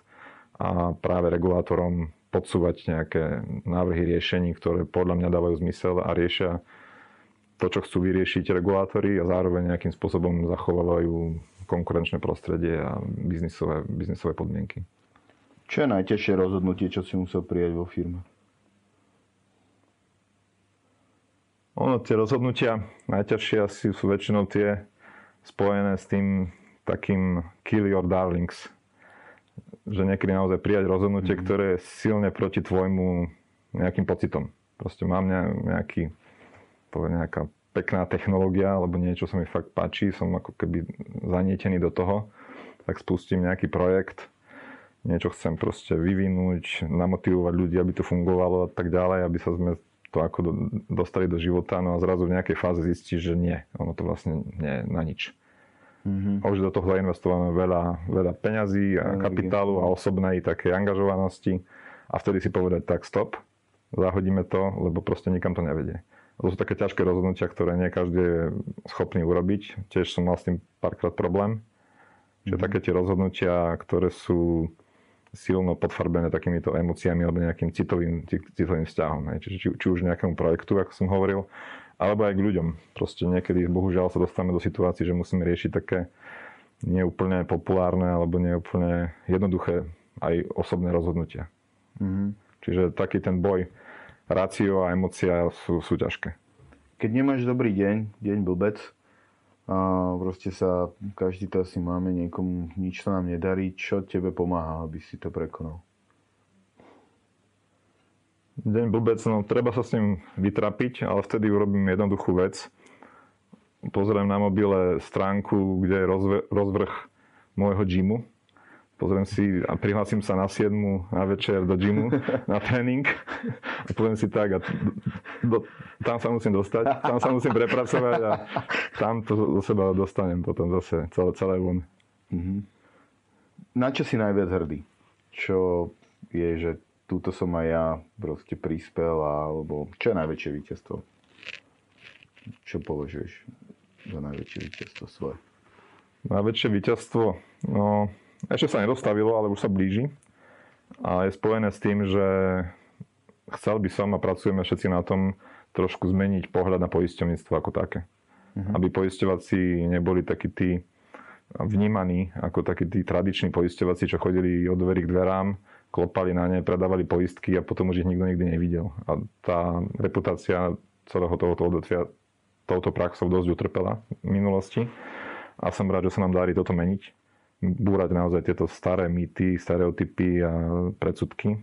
a práve regulátorom podsúvať nejaké návrhy riešení, ktoré podľa mňa dávajú zmysel a riešia to, čo chcú vyriešiť regulátory a zároveň nejakým spôsobom zachovávajú konkurenčné prostredie a biznisové, biznisové podmienky. Čo je najťažšie rozhodnutie, čo si musel prijať vo firme? Ono, tie rozhodnutia najťažšie asi sú väčšinou tie spojené s tým takým kill your darlings. Že niekedy naozaj prijať rozhodnutie, mm-hmm. ktoré je silne proti tvojmu nejakým pocitom. Proste mám nejaký, poviem, nejaká pekná technológia, alebo niečo sa mi fakt páči, som ako keby zanietený do toho, tak spustím nejaký projekt, niečo chcem proste vyvinúť, namotivovať ľudí, aby to fungovalo a tak ďalej, aby sa sme to ako do, dostali do života, no a zrazu v nejakej fáze zistí, že nie, ono to vlastne nie na nič. Mm-hmm. A už do toho investované veľa, veľa peňazí a kapitálu a osobnej takej angažovanosti a vtedy si povedať tak stop, zahodíme to, lebo proste nikam to nevedie. To sú také ťažké rozhodnutia, ktoré nie každý je schopný urobiť. Tiež som mal s tým párkrát problém. Čiže mm-hmm. také tie rozhodnutia, ktoré sú silno podfarbené takýmito emóciami alebo nejakým citovým, citovým vzťahom. Hej. Čiže či, či už nejakému projektu, ako som hovoril, alebo aj k ľuďom. Proste niekedy, bohužiaľ, sa dostávame do situácií, že musíme riešiť také neúplne populárne alebo neúplne jednoduché aj osobné rozhodnutia. Mm-hmm. Čiže taký ten boj, rácio a emócia sú, sú ťažké. Keď nemáš dobrý deň, deň blbec, a proste sa, každý to asi máme, niekomu nič sa nám nedarí. Čo tebe pomáha, aby si to prekonal? Deň blbec, no treba sa s ním vytrapiť, ale vtedy urobím jednoduchú vec. Pozriem na mobile stránku, kde je rozvrh môjho gymu pozriem si a prihlásim sa na 7 na večer do gymu na tréning a poviem si tak a do, tam sa musím dostať, tam sa musím prepracovať a tam to do seba dostanem potom zase celé, celé von. Mm-hmm. Na čo si najviac hrdý? Čo je, že túto som aj ja proste prispel alebo čo je najväčšie víťazstvo? Čo považuješ za najväčšie víťazstvo svoje? Najväčšie víťazstvo? No, ešte sa nedostavilo, ale už sa blíži. A je spojené s tým, že chcel by som a pracujeme všetci na tom trošku zmeniť pohľad na poisťovníctvo ako také. Uh-huh. Aby poisťovací neboli takí tí vnímaní ako takí tí tradiční poisťovací, čo chodili od dverí k dverám, klopali na ne, predávali poistky a potom už ich nikto nikdy nevidel. A tá reputácia celého tohoto odvetvia touto praxou dosť utrpela v minulosti a som rád, že sa nám darí toto meniť. Búrať naozaj tieto staré mýty, stereotypy a predsudky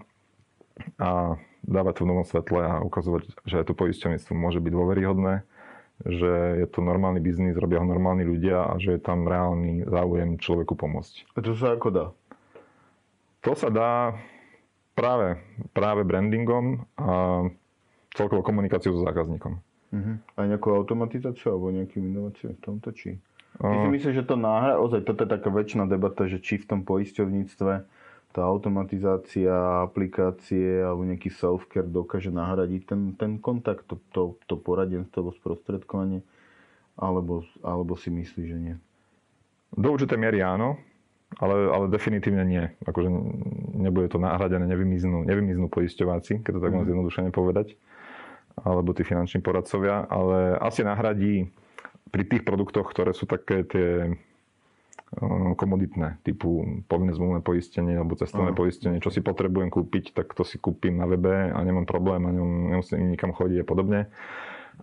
a dávať to v novom svetle a ukazovať, že aj to poisťovníctvo môže byť dôveryhodné, že je to normálny biznis, robia ho normálni ľudia a že je tam reálny záujem človeku pomôcť. A to sa ako dá? To sa dá práve, práve brandingom a celkovou komunikáciou so zákazníkom. Uh-huh. A nejakú automatizáciu alebo nejakým inováciou v tomto, či? Ty si myslíš, že to náhra, ozaj toto je taká väčšiná debata, že či v tom poisťovníctve tá automatizácia, aplikácie alebo nejaký self-care dokáže nahradiť ten, ten kontakt, to, to, to poradenstvo, sprostredkovanie, alebo, alebo si myslíš, že nie? Do určitej miery áno, ale, ale definitívne nie. Akože nebude to nahradené, nevymiznú, nevymiznú poisťováci, keď to tak mm. zjednodušene povedať, alebo tí finanční poradcovia, ale asi nahradí pri tých produktoch, ktoré sú také tie Eh, komoditné, typu povinné zmluvné poistenie alebo cestovné uh. poistenie, čo si potrebujem kúpiť, tak to si kúpim na webe a nemám problém a nemusím nikam chodiť a podobne.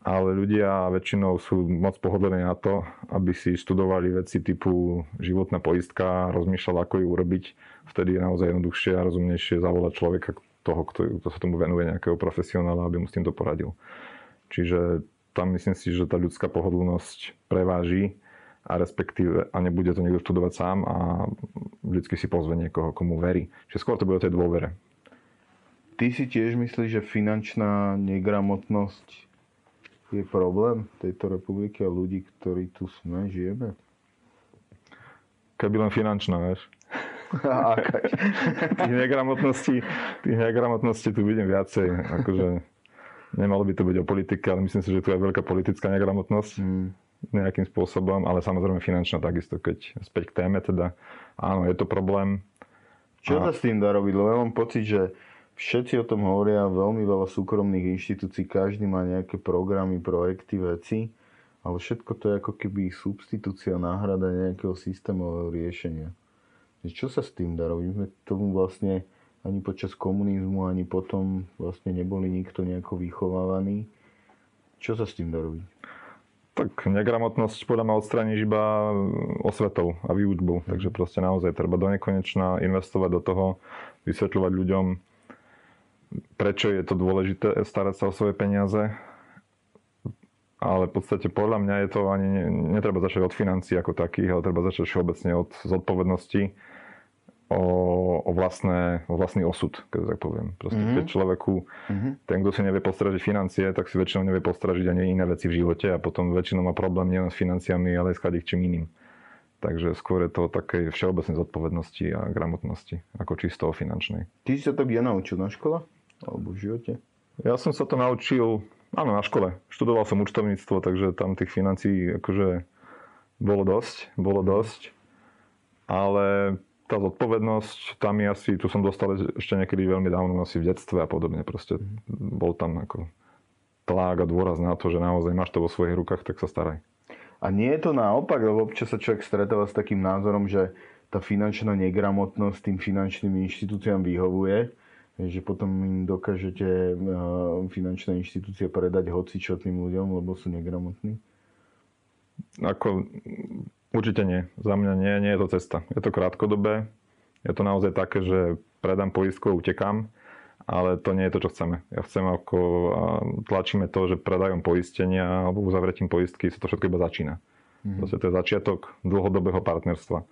Ale ľudia väčšinou sú moc pohodlení na to, aby si študovali veci typu životná poistka, rozmýšľali, ako ju urobiť. Vtedy je naozaj jednoduchšie a rozumnejšie zavolať človeka, toho, kto, kto sa tomu venuje, nejakého profesionála, aby mu s týmto poradil. Čiže tam myslím si, že tá ľudská pohodlnosť preváži a respektíve a nebude to niekto študovať sám a vždy si pozve niekoho, komu verí. Čiže skôr to bude o tej dôvere. Ty si tiež myslíš, že finančná negramotnosť je problém tejto republiky a ľudí, ktorí tu sme, žijeme? Keby len finančná, vieš. tých negramotností, tých negramotností tu vidím viacej. Akože nemalo by to byť o politike, ale myslím si, že tu je veľká politická negramotnosť. Mm nejakým spôsobom, ale samozrejme finančná takisto, keď späť k téme teda, áno, je to problém. Čo a... sa s tým dá robiť? Lebo ja mám pocit, že všetci o tom hovoria, veľmi veľa súkromných inštitúcií, každý má nejaké programy, projekty, veci, ale všetko to je ako keby substitúcia, náhrada nejakého systémového riešenia. Čo sa s tým dá robiť? My sme tomu vlastne ani počas komunizmu, ani potom vlastne neboli nikto nejako vychovávaný. Čo sa s tým dá robiť? Tak negramotnosť podľa ma odstraníš iba osvetou a výučbou. Takže proste naozaj treba do nekonečna investovať do toho, vysvetľovať ľuďom, prečo je to dôležité starať sa o svoje peniaze. Ale v podstate podľa mňa je to ani, netreba začať od financií ako takých, ale treba začať všeobecne od zodpovednosti o, o, vlastné, o vlastný osud, keď tak poviem. Proste, mm-hmm. keď človeku, mm-hmm. ten, kto si nevie postražiť financie, tak si väčšinou nevie postražiť ani iné veci v živote a potom väčšinou má problém nielen s financiami, ale aj s čím iným. Takže skôr je to také všeobecnej zodpovednosti a gramotnosti, ako čisto o finančnej. Ty si sa to kde naučil? Na škole? Alebo v živote? Ja som sa to naučil, áno, na škole. Študoval som účtovníctvo, takže tam tých financií akože bolo dosť, bolo dosť. Ale tá zodpovednosť, tam je asi, tu som dostal ešte niekedy veľmi dávno, asi v detstve a podobne. Proste bol tam ako tlak a dôraz na to, že naozaj máš to vo svojich rukách, tak sa staraj. A nie je to naopak, lebo občas sa človek stretáva s takým názorom, že tá finančná negramotnosť tým finančným inštitúciám vyhovuje, že potom im dokážete eh, finančné inštitúcie predať hocičo tým ľuďom, lebo sú negramotní? Ako Určite nie. Za mňa nie, nie je to cesta. Je to krátkodobé. Je to naozaj také, že predám poistku a utekám, ale to nie je to, čo chceme. Ja chcem ako, tlačíme to, že predajom poistenia alebo uzavretím poistky sa to všetko iba začína. Mm-hmm. Proste to je začiatok dlhodobého partnerstva.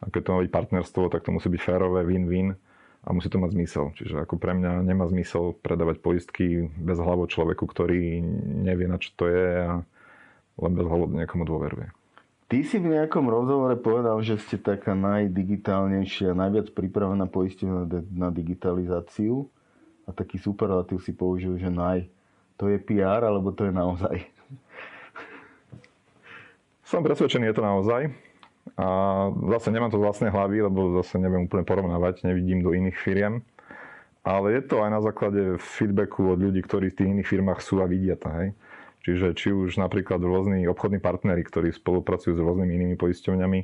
A keď to má byť partnerstvo, tak to musí byť férové, win-win a musí to mať zmysel. Čiže ako pre mňa nemá zmysel predávať poistky bez hlavu človeku, ktorý nevie, na čo to je a len bez hlavu niekomu dôveruje. Ty si v nejakom rozhovore povedal, že ste taká najdigitálnejšia, najviac pripravená poisťovňa na digitalizáciu a taký superlatív si použil, že naj. To je PR, alebo to je naozaj? Som presvedčený, je to naozaj. A zase nemám to z vlastnej hlavy, lebo zase neviem úplne porovnávať, nevidím do iných firiem. Ale je to aj na základe feedbacku od ľudí, ktorí v tých iných firmách sú a vidia to. Hej. Čiže či už napríklad rôzni obchodní partnery, ktorí spolupracujú s rôznymi inými poisťovňami,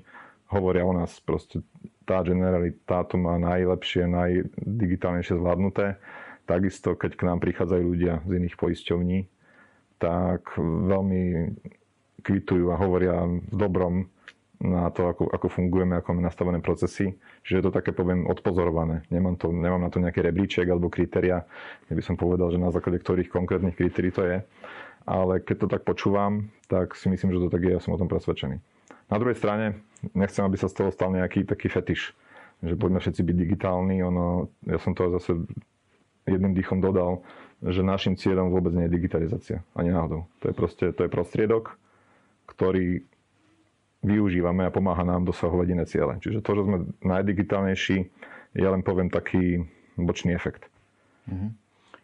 hovoria o nás proste tá generalita to má najlepšie, najdigitálnejšie zvládnuté. Takisto, keď k nám prichádzajú ľudia z iných poisťovní, tak veľmi kvitujú a hovoria v dobrom na to, ako, ako fungujeme, ako máme nastavené procesy. Že je to také, poviem, odpozorované. Nemám, to, nemám na to nejaký rebríček alebo kritéria, kde by som povedal, že na základe ktorých konkrétnych kritérií to je. Ale keď to tak počúvam, tak si myslím, že to tak je, ja som o tom presvedčený. Na druhej strane, nechcem, aby sa z toho stal nejaký taký fetiš, že poďme všetci byť digitálni. Ono, ja som to zase jedným dýchom dodal, že našim cieľom vôbec nie je digitalizácia. Ani náhodou. To je proste to je prostriedok, ktorý využívame a pomáha nám dosahovať iné ciele. Čiže to, že sme najdigitálnejší, je len poviem taký bočný efekt. Uh-huh.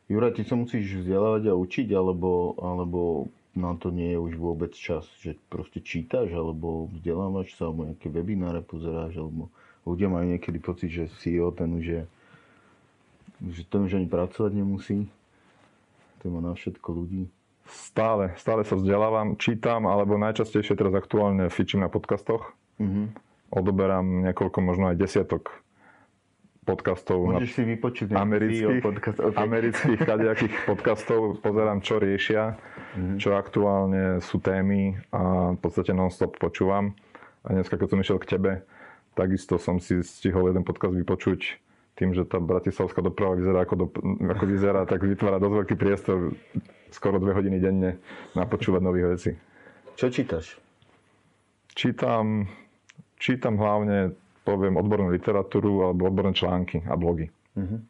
Juraj, ty sa musíš vzdelávať a učiť, alebo, alebo na to nie je už vôbec čas? Že proste čítaš, alebo vzdelávaš sa, alebo nejaké webináre pozeráš, alebo ľudia majú niekedy pocit, že CEO ten už je, že ten už ani pracovať nemusí. To má na všetko ľudí. Stále, stále sa vzdelávam, čítam, alebo najčastejšie teraz aktuálne fičím na podcastoch. Mm-hmm. Odoberám niekoľko, možno aj desiatok podcastov. Môžeš si vypočuť amerických, podcast, okay. amerických kadejakých podcastov, pozerám, čo riešia, mm-hmm. čo aktuálne sú témy a v podstate non-stop počúvam. A dneska, keď som išiel k tebe, takisto som si stihol jeden podcast vypočuť tým, že tá bratislavská doprava vyzerá ako, do, ako vyzerá, tak vytvára dosť veľký priestor skoro dve hodiny denne napočúvať nových vecí. Čo čítaš? Čítam, čítam hlavne, poviem, odbornú literatúru alebo odborné články a blogy. Uh-huh.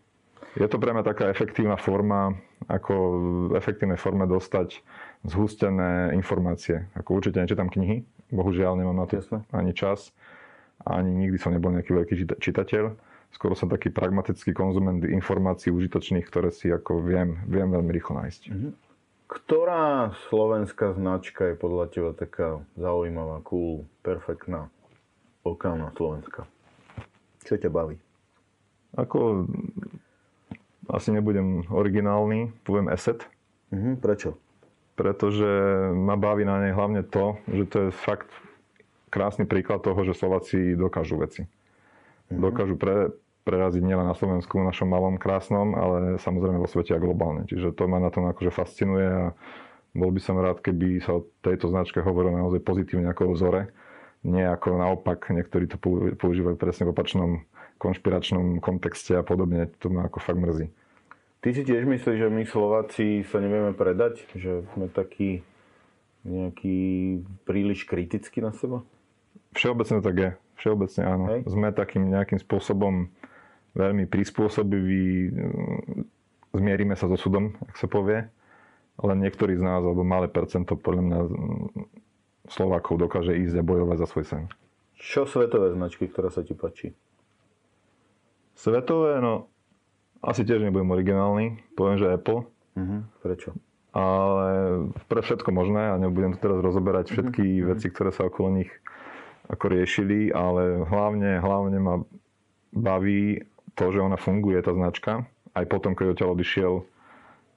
Je to pre mňa taká efektívna forma, ako v efektívnej forme dostať zhustené informácie. Ako určite nečítam knihy, bohužiaľ nemám na to Jasne. ani čas, ani nikdy som nebol nejaký veľký čitateľ skoro som taký pragmatický konzument informácií užitočných, ktoré si ako viem, viem veľmi rýchlo nájsť. Mm-hmm. Ktorá slovenská značka je podľa teba taká zaujímavá, cool, perfektná, lokálna slovenská? Čo ťa baví? Ako asi nebudem originálny, poviem Asset. Mm-hmm. Prečo? Pretože ma baví na nej hlavne to, že to je fakt krásny príklad toho, že Slováci dokážu veci. Mm-hmm. Dokážu pre, preraziť nielen na Slovensku, v našom malom, krásnom, ale samozrejme vo svete a globálne. Čiže to ma na tom akože fascinuje a bol by som rád, keby sa o tejto značke hovorilo naozaj pozitívne ako o vzore. Nie ako naopak, niektorí to používajú presne v opačnom konšpiračnom kontexte a podobne. To ma ako fakt mrzí. Ty si tiež myslíš, že my Slováci sa nevieme predať? Že sme takí nejaký príliš kritický na seba? Všeobecne tak je. Všeobecne áno. Hej. Sme takým nejakým spôsobom veľmi prispôsobiví, zmierime sa so súdom, ak sa povie, len niektorí z nás, alebo malé percento podľa mňa Slovákov dokáže ísť a bojovať za svoj sen. Čo svetové značky, ktoré sa ti páči? Svetové, no asi tiež nebudem originálny, poviem, že Apple. Uh-huh. Prečo? Ale pre všetko možné a nebudem tu teraz rozoberať všetky uh-huh. veci, ktoré sa okolo nich ako riešili, ale hlavne, hlavne ma baví to, že ona funguje, tá značka. Aj potom, keď odtiaľ odišiel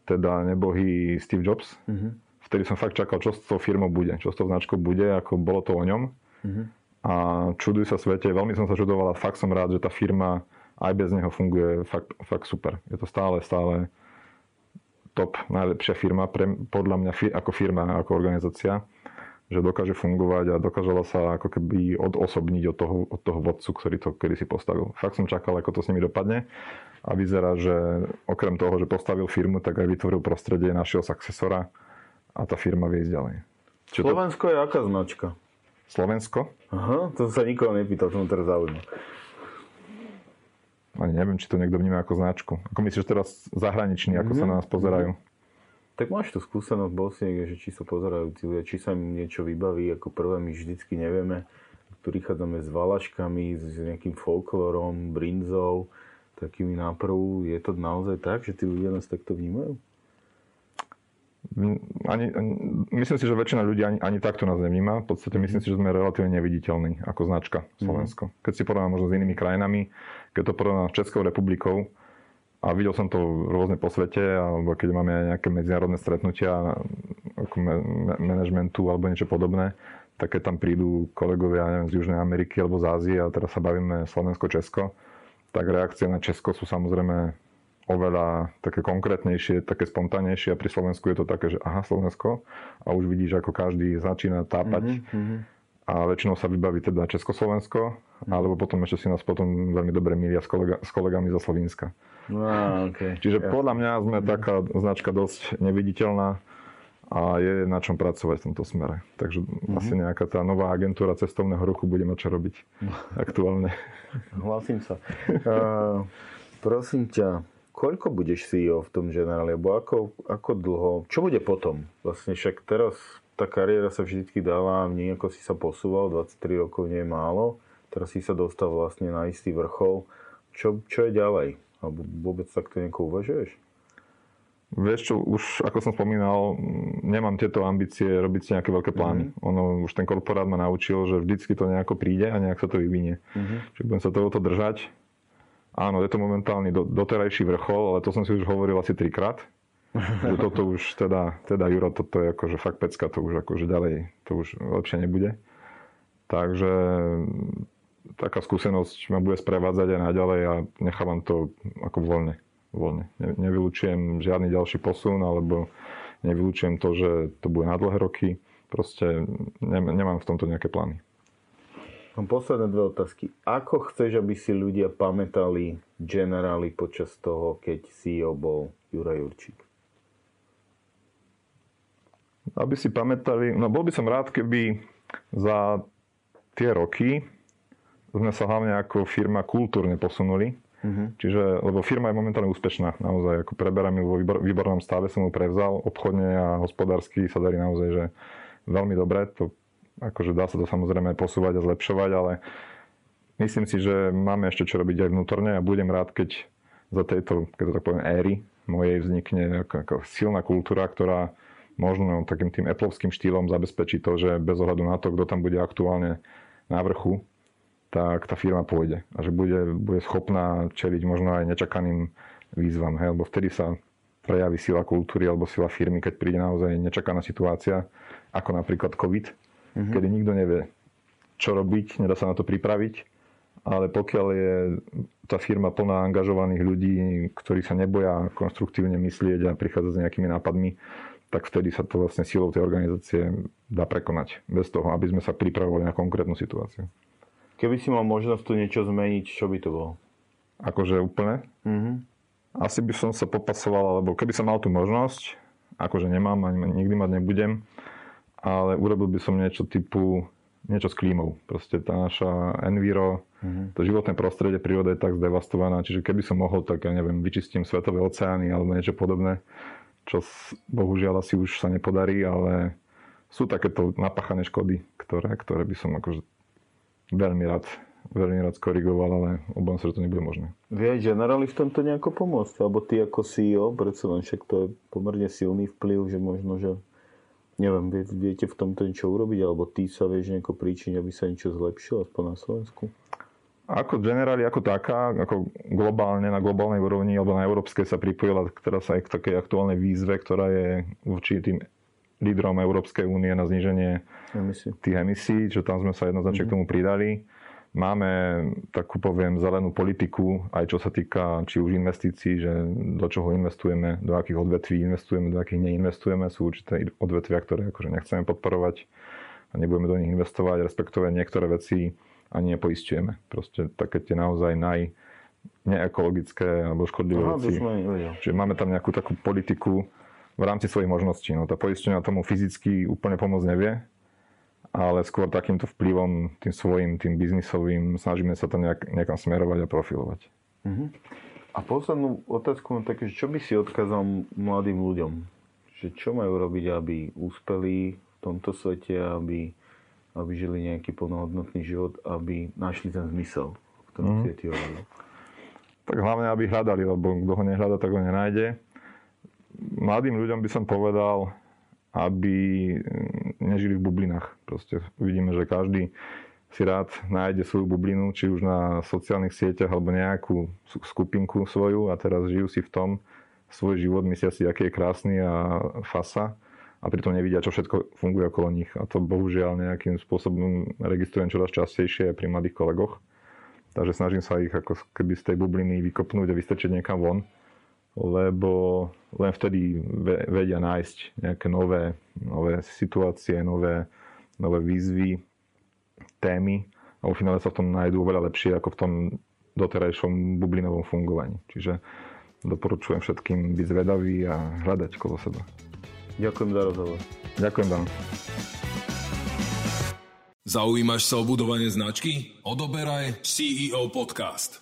teda nebohý Steve Jobs, uh-huh. Vtedy som fakt čakal, čo s tou firmou bude, čo s tou značkou bude, ako bolo to o ňom. Uh-huh. A čuduj sa svete, veľmi som sa čudoval a fakt som rád, že tá firma aj bez neho funguje fakt, fakt super. Je to stále, stále top, najlepšia firma, pre, podľa mňa ako firma, ako organizácia že dokáže fungovať a dokážala sa ako keby odosobniť od toho, od toho vodcu, ktorý to kedy si postavil. Fakt som čakal, ako to s nimi dopadne a vyzerá, že okrem toho, že postavil firmu, tak aj vytvoril prostredie, našiel successora a tá firma vie ísť ďalej. Čiže Slovensko to... je aká značka? Slovensko? Aha, to sa nikoho nepýtal, to ma teraz zaujíma. Ani neviem, či to niekto vníma ako značku. Ako myslíš teraz zahraniční, ako mm-hmm. sa na nás pozerajú? Tak máš tú skúsenosť, bol si niekde, že či sa pozerajú tí ľudia, či sa im niečo vybaví, ako prvé my vždycky nevieme. Tu prichádzame s valaškami, s nejakým folklorom, brinzou, takými náprvu. Je to naozaj tak, že tí ľudia nás takto vnímajú? Ani, myslím si, že väčšina ľudí ani, ani takto nás nevníma. V podstate myslím si, že sme relatívne neviditeľní ako značka Slovensko. Mm. Keď si porovnám možno s inými krajinami, keď to porovnám s Českou republikou, a videl som to rôzne po svete, alebo keď máme aj nejaké medzinárodné stretnutia ako manažmentu alebo niečo podobné, tak keď tam prídu kolegovia neviem, z Južnej Ameriky alebo z Ázie a teraz sa bavíme Slovensko-Česko, tak reakcie na Česko sú samozrejme oveľa také konkrétnejšie, také spontánnejšie a pri Slovensku je to také, že aha, Slovensko a už vidíš, ako každý začína tápať mm-hmm. a väčšinou sa vybaví teda Československo, mm-hmm. alebo potom ešte si nás potom veľmi dobre milia s, kolega, s kolegami zo Slovenska. No, okay. Čiže ja. podľa mňa sme taká značka dosť neviditeľná a je na čom pracovať v tomto smere. Takže mm-hmm. asi nejaká tá nová agentúra cestovného ruchu bude mať čo robiť aktuálne. Hlasím sa. Uh, prosím ťa, koľko budeš CEO v tom generáli? Alebo ako, ako dlho? Čo bude potom? Vlastne však teraz tá kariéra sa vždy dáva, nejako si sa posúval, 23 rokov nie je málo. Teraz si sa dostal vlastne na istý vrchol. Čo, čo je ďalej? Alebo vôbec takto nejako uvažuješ? Vieš čo, už ako som spomínal, nemám tieto ambície robiť si nejaké veľké plány. Mm-hmm. Ono, už ten korporát ma naučil, že vždycky to nejako príde a nejak sa to vyvinie. Mm-hmm. Čiže budem sa tohoto držať Áno, je to momentálny do, doterajší vrchol, ale to som si už hovoril asi trikrát. že toto už teda, teda Juro, toto je akože fakt pecka, to už akože ďalej, to už lepšie nebude. Takže taká skúsenosť ma bude sprevádzať aj naďalej a nechávam to ako voľne. voľne. Ne, nevylučujem žiadny ďalší posun, alebo nevylučujem to, že to bude na dlhé roky. Proste nemám v tomto nejaké plány. Mám posledné dve otázky. Ako chceš, aby si ľudia pamätali generály počas toho, keď CEO bol Juraj Jurčík? Aby si pamätali, no bol by som rád, keby za tie roky sme sa hlavne ako firma kultúrne posunuli. Uh-huh. Čiže, lebo firma je momentálne úspešná, naozaj, ako preberám ju vo výbor, výbornom stave, som ju prevzal, obchodne a hospodársky sa darí naozaj, že veľmi dobre, to akože dá sa to samozrejme posúvať a zlepšovať, ale myslím si, že máme ešte čo robiť aj vnútorne a budem rád, keď za tejto, keď to tak poviem, éry mojej vznikne ako, ako silná kultúra, ktorá možno takým tým Appleovským štýlom zabezpečí to, že bez ohľadu na to, kto tam bude aktuálne na vrchu, tak tá firma pôjde a že bude, bude schopná čeliť možno aj nečakaným výzvam, hej, lebo vtedy sa prejaví sila kultúry alebo sila firmy, keď príde naozaj nečakaná situácia, ako napríklad COVID, mm-hmm. kedy nikto nevie, čo robiť, nedá sa na to pripraviť, ale pokiaľ je tá firma plná angažovaných ľudí, ktorí sa neboja konstruktívne myslieť a prichádzať s nejakými nápadmi, tak vtedy sa to vlastne silou tej organizácie dá prekonať. Bez toho, aby sme sa pripravovali na konkrétnu situáciu. Keby si mal možnosť tu niečo zmeniť, čo by to bolo? Akože úplne? Mm-hmm. Asi by som sa popasoval, alebo keby som mal tú možnosť, akože nemám, ani nikdy mať nebudem, ale urobil by som niečo typu niečo s klímou. Proste tá naša enviro, mm-hmm. to životné prostredie, príroda je tak zdevastovaná, čiže keby som mohol, tak ja neviem, vyčistím svetové oceány alebo niečo podobné, čo bohužiaľ asi už sa nepodarí, ale sú takéto napáchané škody, ktoré, ktoré by som akože veľmi rád veľmi rád skorigoval, ale obávam sa, že to nebude možné. Vie aj generáli v tomto nejako pomôcť? Alebo ty ako CEO, predsa len však to je pomerne silný vplyv, že možno, že neviem, viete v tomto niečo urobiť, alebo ty sa vieš nejako príčin, aby sa niečo zlepšilo, aspoň na Slovensku? Ako generáli, ako taká, ako globálne, na globálnej úrovni alebo na európskej sa pripojila teraz aj k takej aktuálnej výzve, ktorá je určitým lídrom Európskej únie na zníženie emisí. tých emisí, čo tam sme sa jednoznačne mm-hmm. k tomu pridali. Máme takú, poviem, zelenú politiku, aj čo sa týka či už investícií, že do čoho investujeme, do akých odvetví investujeme, do akých neinvestujeme. Sú určité odvetvia, ktoré akože nechceme podporovať a nebudeme do nich investovať, respektíve niektoré veci ani nepoistujeme. Proste také tie naozaj naj neekologické alebo škodlivé Aha, veci. Čiže máme tam nejakú takú politiku v rámci svojich možností. No, tá poistenia tomu fyzicky úplne pomôcť nevie, ale skôr takýmto vplyvom, tým svojim, tým biznisovým, snažíme sa to nejak, niekam smerovať a profilovať. Uh-huh. A poslednú otázku mám také, čo by si odkázal mladým ľuďom? Že čo majú robiť, aby úspeli v tomto svete, aby, aby žili nejaký plnohodnotný život, aby našli ten zmysel, v ktorom uh-huh. ti hovoril? Tak hlavne, aby hľadali, lebo kto ho nehľada, tak ho nenájde. Mladým ľuďom by som povedal, aby mm, nežili v bublinách. Proste vidíme, že každý si rád nájde svoju bublinu, či už na sociálnych sieťach alebo nejakú skupinku svoju a teraz žijú si v tom svoj život, myslia si, aký je krásny a fasa a pritom nevidia, čo všetko funguje okolo nich. A to bohužiaľ nejakým spôsobom registrujem čoraz častejšie pri mladých kolegoch. Takže snažím sa ich ako keby z tej bubliny vykopnúť a vystrčiť niekam von lebo len vtedy vedia nájsť nejaké nové, nové situácie, nové, nové výzvy, témy a vo finále sa v tom nájdú oveľa lepšie ako v tom doterajšom bublinovom fungovaní. Čiže doporučujem všetkým byť zvedaví a hľadať kolo seba. Ďakujem za rozhovor. Ďakujem vám. Zaujímaš sa o budovanie značky? Odoberaj CEO Podcast.